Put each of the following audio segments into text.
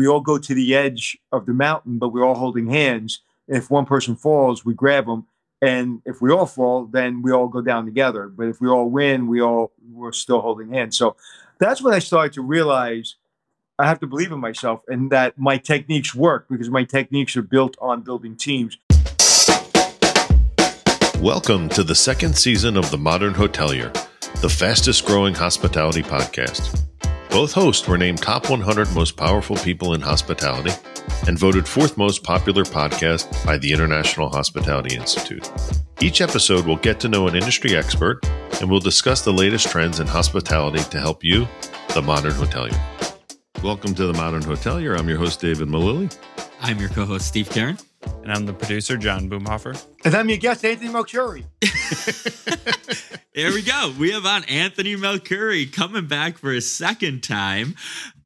we all go to the edge of the mountain, but we're all holding hands. And if one person falls, we grab them. And if we all fall, then we all go down together. But if we all win, we all we're still holding hands. So that's when I started to realize I have to believe in myself and that my techniques work because my techniques are built on building teams. Welcome to the second season of The Modern Hotelier, the fastest growing hospitality podcast. Both hosts were named top 100 most powerful people in hospitality and voted fourth most popular podcast by the International Hospitality Institute. Each episode will get to know an industry expert and we'll discuss the latest trends in hospitality to help you, the modern hotelier. Welcome to the Modern Hotelier. I'm your host, David Millili. I'm your co host, Steve Carran. And I'm the producer, John Boomhofer. And I'm your guest, Anthony Melchiorri. Here we go. We have on Anthony Melchiorri coming back for a second time.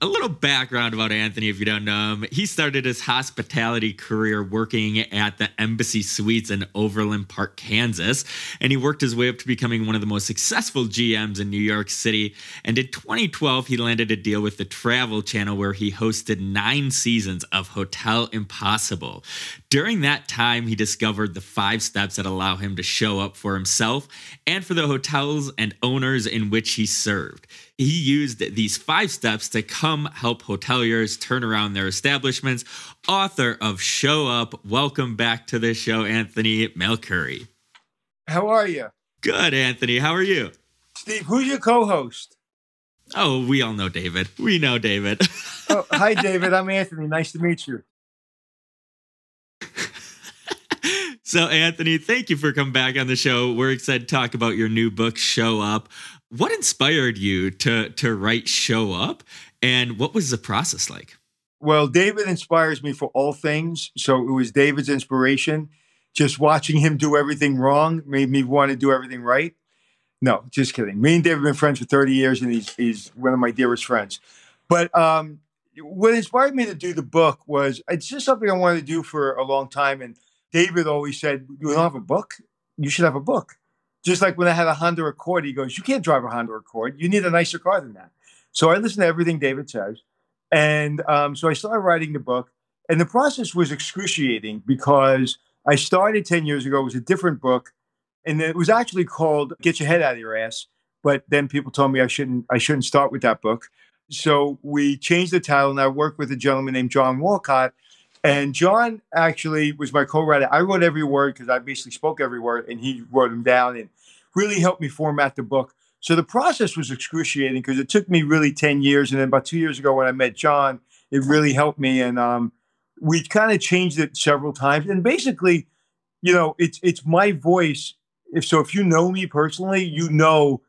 A little background about Anthony, if you don't know him. He started his hospitality career working at the Embassy Suites in Overland Park, Kansas. And he worked his way up to becoming one of the most successful GMs in New York City. And in 2012, he landed a deal with the Travel Channel where he hosted nine seasons of Hotel Impossible. During that time, he discovered the five steps that allow him to show up for himself and for the hotels and owners in which he served. He used these five steps to come help hoteliers turn around their establishments. Author of Show Up, welcome back to the show, Anthony Melchiorri. How are you? Good, Anthony. How are you? Steve, who's your co host? Oh, we all know David. We know David. oh, hi, David. I'm Anthony. Nice to meet you. So, Anthony, thank you for coming back on the show. We're excited to talk about your new book, Show Up. What inspired you to to write Show Up, and what was the process like? Well, David inspires me for all things. So it was David's inspiration. Just watching him do everything wrong made me want to do everything right. No, just kidding. Me and David have been friends for 30 years, and he's, he's one of my dearest friends. But um, what inspired me to do the book was it's just something I wanted to do for a long time. And David always said, You don't have a book? You should have a book. Just like when I had a Honda Accord, he goes, You can't drive a Honda Accord. You need a nicer car than that. So I listened to everything David says. And um, so I started writing the book. And the process was excruciating because I started 10 years ago. It was a different book. And it was actually called Get Your Head Out of Your Ass. But then people told me I shouldn't I shouldn't start with that book. So we changed the title, and I worked with a gentleman named John Walcott, and John actually was my co-writer. I wrote every word because I basically spoke every word, and he wrote them down and really helped me format the book. So the process was excruciating because it took me really 10 years. And then about two years ago when I met John, it really helped me. And um, we kind of changed it several times. And basically, you know, it's it's my voice. If so, if you know me personally, you know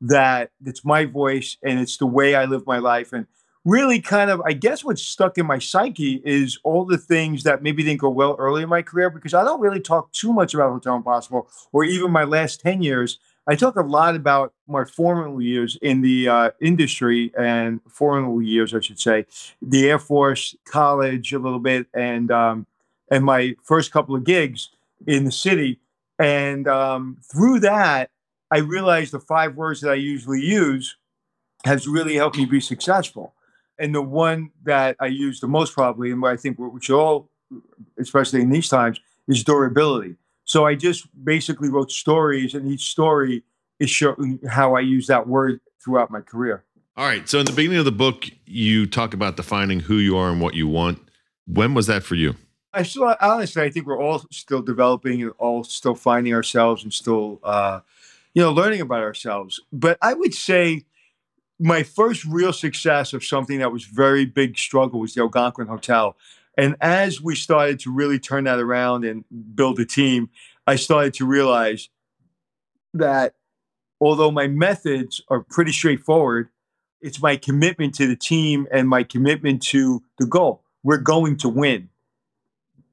that it's my voice and it's the way I live my life. And really kind of, I guess what's stuck in my psyche is all the things that maybe didn't go well early in my career because I don't really talk too much about Hotel Impossible or even my last 10 years. I talk a lot about my formative years in the uh, industry and formative years, I should say, the Air Force, college a little bit, and um, and my first couple of gigs in the city. And um, through that, I realized the five words that I usually use has really helped me be successful and the one that I use the most probably, and what I think which all, especially in these times, is durability. So I just basically wrote stories, and each story is showing how I use that word throughout my career. All right. So in the beginning of the book, you talk about defining who you are and what you want. When was that for you? I still honestly, I think we're all still developing and all still finding ourselves and still, uh, you know, learning about ourselves. But I would say my first real success of something that was very big struggle was the Algonquin Hotel. And as we started to really turn that around and build a team, I started to realize that although my methods are pretty straightforward, it's my commitment to the team and my commitment to the goal. We're going to win.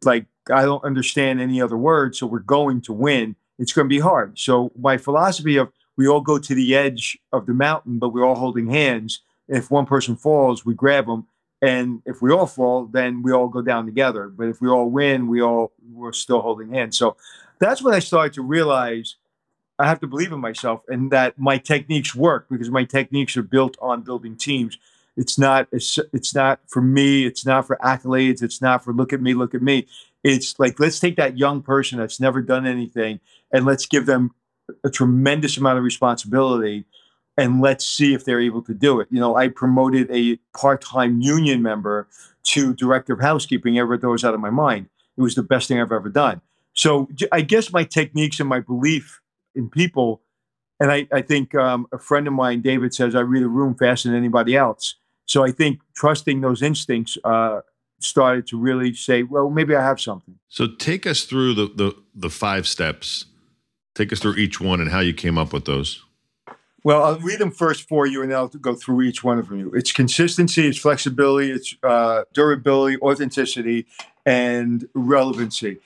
Like, I don't understand any other word, so we're going to win. It's going to be hard. So, my philosophy of we all go to the edge of the mountain, but we're all holding hands. If one person falls, we grab them. And if we all fall, then we all go down together. But if we all win, we all we're still holding hands. So that's when I started to realize I have to believe in myself and that my techniques work because my techniques are built on building teams. It's not. It's, it's not for me. It's not for accolades. It's not for look at me, look at me. It's like let's take that young person that's never done anything and let's give them a tremendous amount of responsibility and let's see if they're able to do it. You know, I promoted a part-time union member to director of housekeeping. Ever throws out of my mind. It was the best thing I've ever done. So I guess my techniques and my belief in people, and I, I think um, a friend of mine, David, says I read a room faster than anybody else. So I think trusting those instincts uh, started to really say, well, maybe I have something. So take us through the the, the five steps. Take us through each one and how you came up with those. Well, I'll read them first for you, and then I'll go through each one of them. It's consistency, it's flexibility, it's uh, durability, authenticity, and relevancy.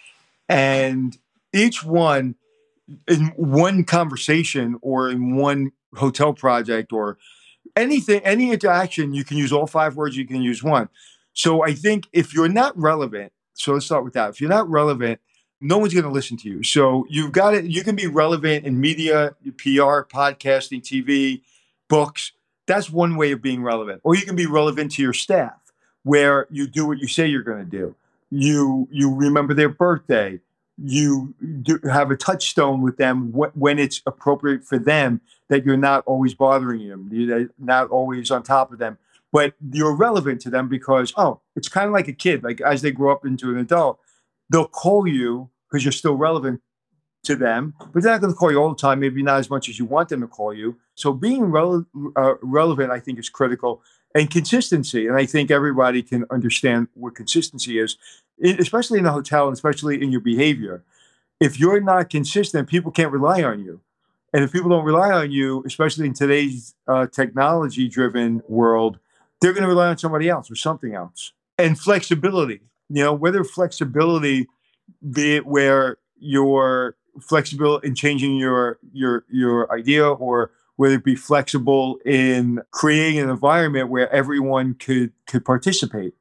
And each one, in one conversation or in one hotel project or anything, any interaction, you can use all five words. You can use one. So I think if you're not relevant, so let's start with that. If you're not relevant, no one's going to listen to you. So you've got it. You can be relevant in media, PR, podcasting, TV, books. That's one way of being relevant. Or you can be relevant to your staff, where you do what you say you're going to do. You you remember their birthday. You do have a touchstone with them when it's appropriate for them. That you're not always bothering them. You're not always on top of them, but you're relevant to them because oh, it's kind of like a kid. Like as they grow up into an adult, they'll call you because you're still relevant to them, but they're not going to call you all the time, maybe not as much as you want them to call you. So being rele- uh, relevant, I think, is critical and consistency. And I think everybody can understand what consistency is, especially in a hotel and especially in your behavior. If you're not consistent, people can't rely on you. And if people don't rely on you, especially in today's uh, technology driven world, they're going to rely on somebody else or something else. And flexibility, you know, whether flexibility be it where you're flexible in changing your your your idea or whether it be flexible in creating an environment where everyone could could participate.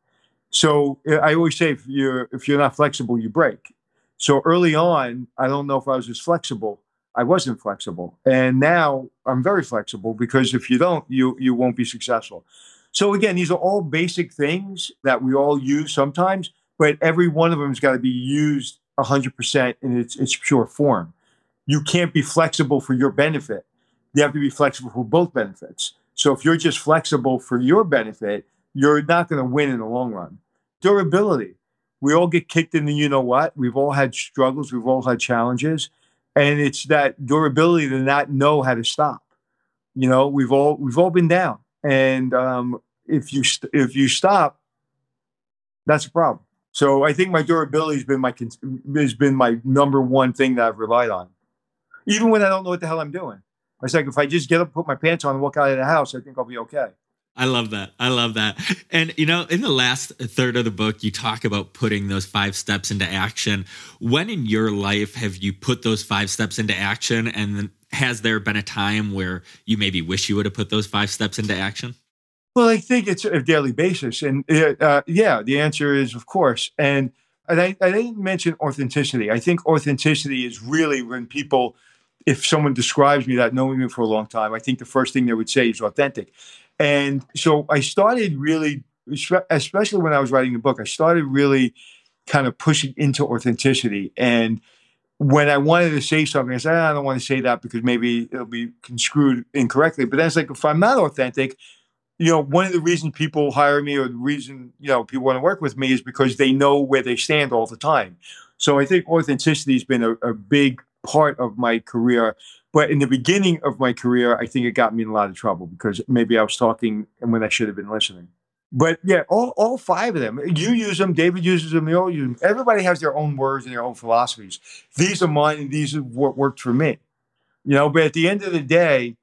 So eh, i always say if you're if you're not flexible you break. So early on i don't know if i was as flexible. I wasn't flexible. And now i'm very flexible because if you don't you you won't be successful. So again these are all basic things that we all use sometimes but every one of them has got to be used 100% in its, its pure form. You can't be flexible for your benefit. You have to be flexible for both benefits. So if you're just flexible for your benefit, you're not going to win in the long run. Durability. We all get kicked in the you know what. We've all had struggles. We've all had challenges. And it's that durability to not know how to stop. You know, we've all we've all been down. And um, if you st- if you stop, that's a problem. So I think my durability has been my has been my number one thing that I've relied on, even when I don't know what the hell I'm doing. I was like, if I just get up, put my pants on, and walk out of the house, I think I'll be okay. I love that. I love that. And you know, in the last third of the book, you talk about putting those five steps into action. When in your life have you put those five steps into action? And has there been a time where you maybe wish you would have put those five steps into action? Well, I think it's a daily basis, and uh, uh, yeah, the answer is of course. And and I, I didn't mention authenticity. I think authenticity is really when people, if someone describes me that knowing me for a long time, I think the first thing they would say is authentic. And so I started really, especially when I was writing the book, I started really kind of pushing into authenticity. And when I wanted to say something, I said, I don't want to say that because maybe it'll be construed incorrectly. But then it's like, if I'm not authentic, you know, one of the reasons people hire me or the reason, you know, people want to work with me is because they know where they stand all the time. So I think authenticity has been a, a big part of my career. But in the beginning of my career, I think it got me in a lot of trouble because maybe I was talking and when I should have been listening. But yeah, all, all five of them, you use them, David uses them, you all use them. Everybody has their own words and their own philosophies. These are mine and these are what worked for me. You know, but at the end of the day,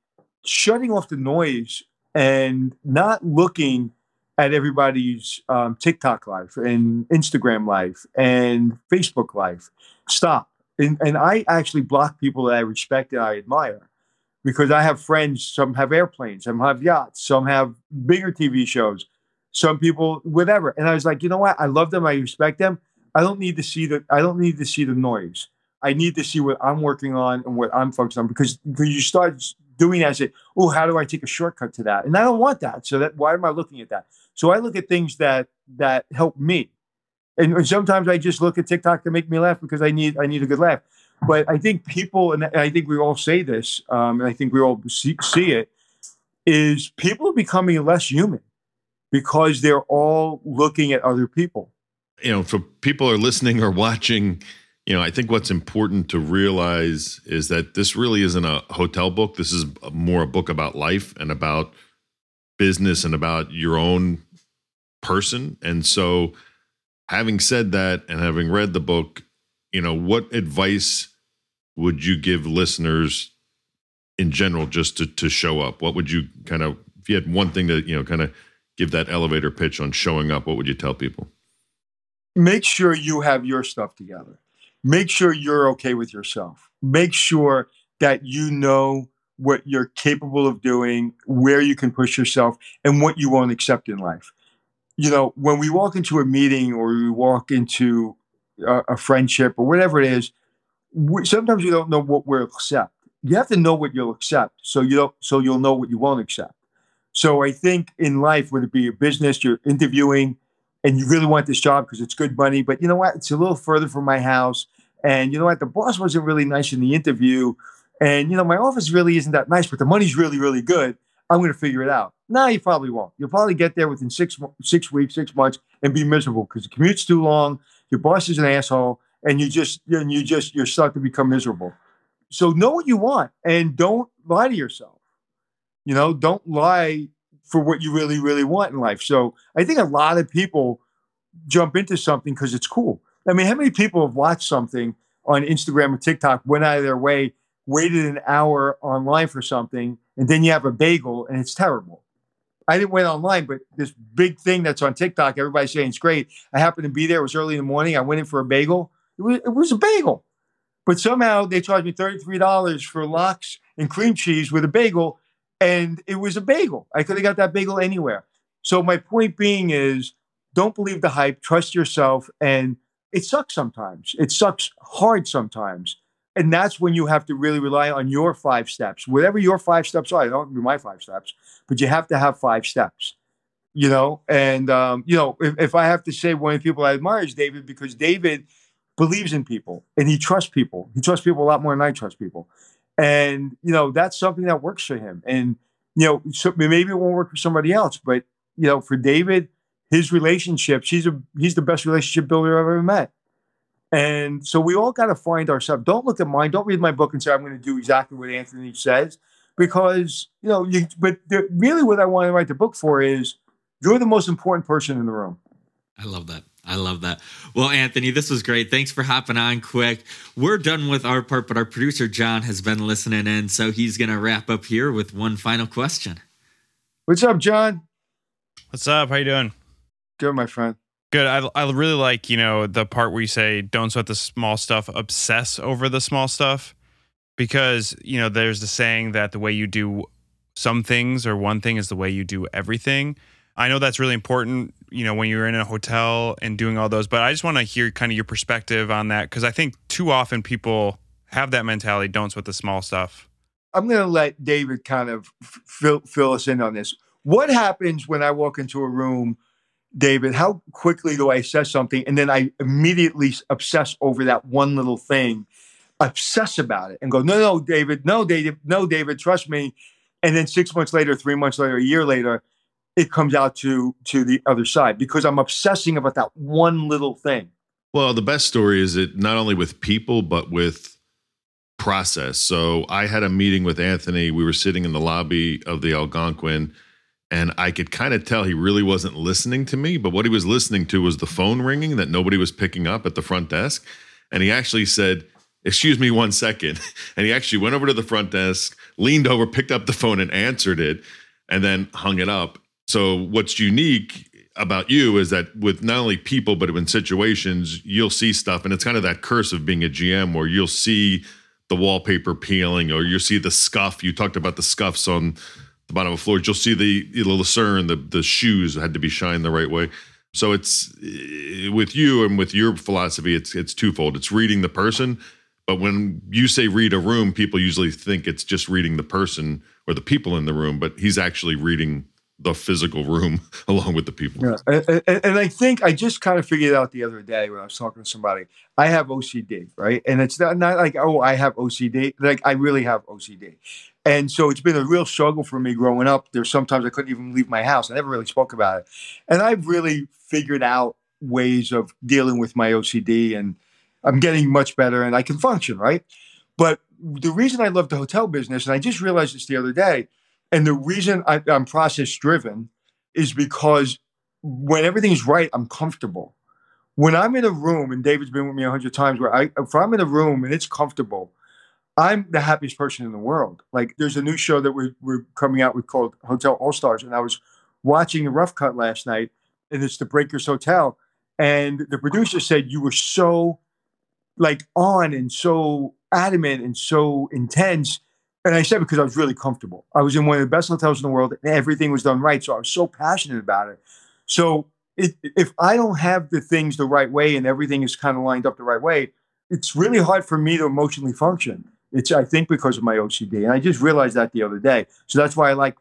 shutting off the noise and not looking at everybody's um, TikTok life and Instagram life and Facebook life. Stop. And, and I actually block people that I respect and I admire because I have friends, some have airplanes, some have yachts, some have bigger TV shows, some people, whatever. And I was like, you know what? I love them. I respect them. I don't need to see the I don't need to see the noise. I need to see what I'm working on and what I'm focused on because, because you start doing that, I oh, how do I take a shortcut to that? And I don't want that. So that why am I looking at that? So I look at things that that help me. And, and sometimes I just look at TikTok to make me laugh because I need I need a good laugh. But I think people, and I think we all say this, um, and I think we all see, see it, is people are becoming less human because they're all looking at other people. You know, for people are listening or watching, you know, I think what's important to realize is that this really isn't a hotel book. This is more a book about life and about business and about your own person. And so, having said that and having read the book, you know, what advice would you give listeners in general just to to show up? What would you kind of if you had one thing to, you know, kind of give that elevator pitch on showing up, what would you tell people? Make sure you have your stuff together. Make sure you're okay with yourself. Make sure that you know what you're capable of doing, where you can push yourself, and what you won't accept in life. You know, when we walk into a meeting or we walk into a, a friendship or whatever it is, we, sometimes you don't know what we'll accept. You have to know what you'll accept, so you don't, so you'll know what you won't accept. So I think in life, whether it be a business, you're interviewing and you really want this job because it's good money, but you know what? It's a little further from my house. And you know what? The boss wasn't really nice in the interview. And you know, my office really isn't that nice, but the money's really, really good. I'm going to figure it out. No, you probably won't. You'll probably get there within six six weeks, six months, and be miserable because the commute's too long. Your boss is an asshole, and you just and you just you're stuck to become miserable. So know what you want, and don't lie to yourself. You know, don't lie for what you really, really want in life. So I think a lot of people jump into something because it's cool. I mean, how many people have watched something on Instagram or TikTok, went out of their way, waited an hour online for something, and then you have a bagel and it's terrible. I didn't wait online, but this big thing that's on TikTok, everybody's saying it's great. I happened to be there. It was early in the morning. I went in for a bagel. It was, it was a bagel. But somehow they charged me $33 for lox and cream cheese with a bagel and it was a bagel. I could have got that bagel anywhere. So my point being is don't believe the hype, trust yourself and it sucks sometimes. It sucks hard sometimes. And that's when you have to really rely on your five steps. Whatever your five steps are, I don't be my five steps, but you have to have five steps. You know, and um, you know, if, if I have to say one of the people I admire is David because David believes in people and he trusts people. He trusts people a lot more than I trust people. And, you know, that's something that works for him. And, you know, so maybe it won't work for somebody else, but, you know, for David, his relationship—he's a he's the best relationship builder I've ever met. And so we all got to find ourselves. Don't look at mine. Don't read my book and say I'm going to do exactly what Anthony says, because you know. You, but really, what I want to write the book for is you're the most important person in the room. I love that. I love that. Well, Anthony, this was great. Thanks for hopping on quick. We're done with our part, but our producer John has been listening in, so he's going to wrap up here with one final question. What's up, John? What's up? How you doing? Good, my friend. Good. I, I really like, you know, the part where you say don't sweat the small stuff, obsess over the small stuff. Because, you know, there's the saying that the way you do some things or one thing is the way you do everything. I know that's really important, you know, when you're in a hotel and doing all those, but I just want to hear kind of your perspective on that because I think too often people have that mentality, don't sweat the small stuff. I'm going to let David kind of fill, fill us in on this. What happens when I walk into a room, David? How quickly do I assess something and then I immediately obsess over that one little thing, obsess about it and go, no, no, David, no, David, no, David, trust me. And then six months later, three months later, a year later, it comes out to to the other side because I'm obsessing about that one little thing. Well, the best story is it not only with people but with process. So I had a meeting with Anthony. We were sitting in the lobby of the Algonquin and I could kind of tell he really wasn't listening to me, but what he was listening to was the phone ringing that nobody was picking up at the front desk. And he actually said, Excuse me one second. And he actually went over to the front desk, leaned over, picked up the phone, and answered it, and then hung it up. So what's unique about you is that with not only people but in situations you'll see stuff and it's kind of that curse of being a GM where you'll see the wallpaper peeling or you'll see the scuff. You talked about the scuffs on the bottom of floors you'll see the the lucerne the the shoes had to be shined the right way. So it's eh, with you and with your philosophy it's it's twofold. It's reading the person But when you say read a room, people usually think it's just reading the person or the people in the room, but he's actually reading the physical room along with the people. Yeah. And, and, I think I just kind of figured out the other day when I was talking to somebody. I have OCD, right? And it's not, not like, oh, I have OCD. Like, I really have OCD. And so it's been a real struggle for me growing up. There's sometimes I couldn't even leave my house. I never really spoke about it. And I've really figured out ways of dealing with my OCD and I'm getting much better and I can function, right? But the reason I love the hotel business, and I just realized this the other day, and the reason I, I'm process driven is because when everything's right, I'm comfortable. When I'm in a room, and David's been with me a hundred times, where I, if I'm in a room and it's comfortable, I'm the happiest person in the world. Like there's a new show that we're, we're coming out with called Hotel All Stars, and I was watching the rough cut last night, and it's the Breakers Hotel, and the producer said you were so like on and so adamant and so intense and I said because I was really comfortable. I was in one of the best hotels in the world, and everything was done right. So I was so passionate about it. So it, if I don't have the things the right way and everything is kind of lined up the right way, it's really hard for me to emotionally function. It's I think because of my OCD, and I just realized that the other day. So that's why I like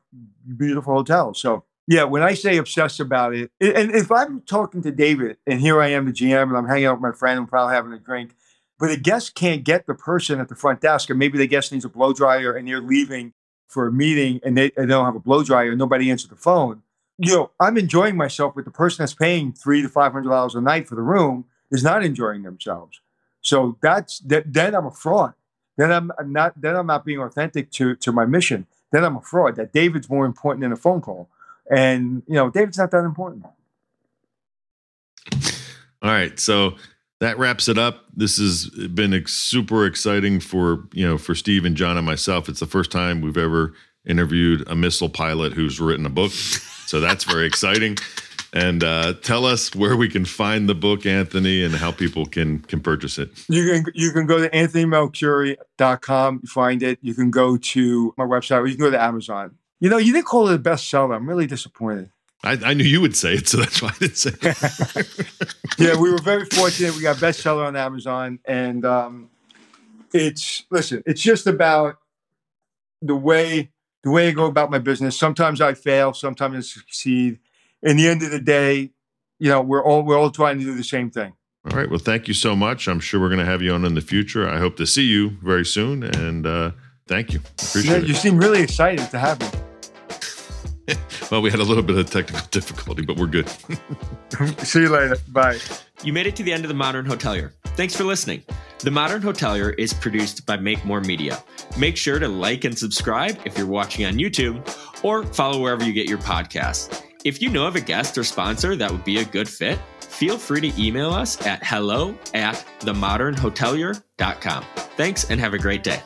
beautiful hotels. So yeah, when I say obsessed about it, and if I'm talking to David, and here I am, the GM, and I'm hanging out with my friend, and probably having a drink, but a guest can't get the person at the front desk, or maybe the guest needs a blow dryer and they're leaving for a meeting and they, they don't have a blow dryer and nobody answered the phone. You know, I'm enjoying myself, but the person that's paying three to five hundred dollars a night for the room is not enjoying themselves. So that's that. Then I'm a fraud. Then I'm, I'm not. Then I'm not being authentic to to my mission. Then I'm a fraud. That David's more important than a phone call, and you know, David's not that important. All right, so that wraps it up. This has been super exciting for you know for Steve and John and myself. It's the first time we've ever interviewed a missile pilot who's written a book, so that's very exciting. And uh, tell us where we can find the book, Anthony, and how people can can purchase it. You can you can go to anthonymelchiorri.com, find it. You can go to my website, or you can go to Amazon. You know, you didn't call it a bestseller. I'm really disappointed. I, I, knew you would say it, so that's why I didn't say it. yeah, we were very fortunate. We got bestseller on Amazon, and um, it's listen. It's just about the way the way I go about my business. Sometimes I fail, sometimes I succeed. In the end of the day, you know, we're all we're all trying to do the same thing. All right. Well, thank you so much. I'm sure we're going to have you on in the future. I hope to see you very soon, and uh, thank you. Appreciate yeah, it. You seem really excited to have me. well, we had a little bit of technical difficulty, but we're good. See you later. Bye. You made it to the end of The Modern Hotelier. Thanks for listening. The Modern Hotelier is produced by Make More Media. Make sure to like and subscribe if you're watching on YouTube or follow wherever you get your podcasts. If you know of a guest or sponsor that would be a good fit, feel free to email us at hello at themodernhotelier.com. Thanks and have a great day.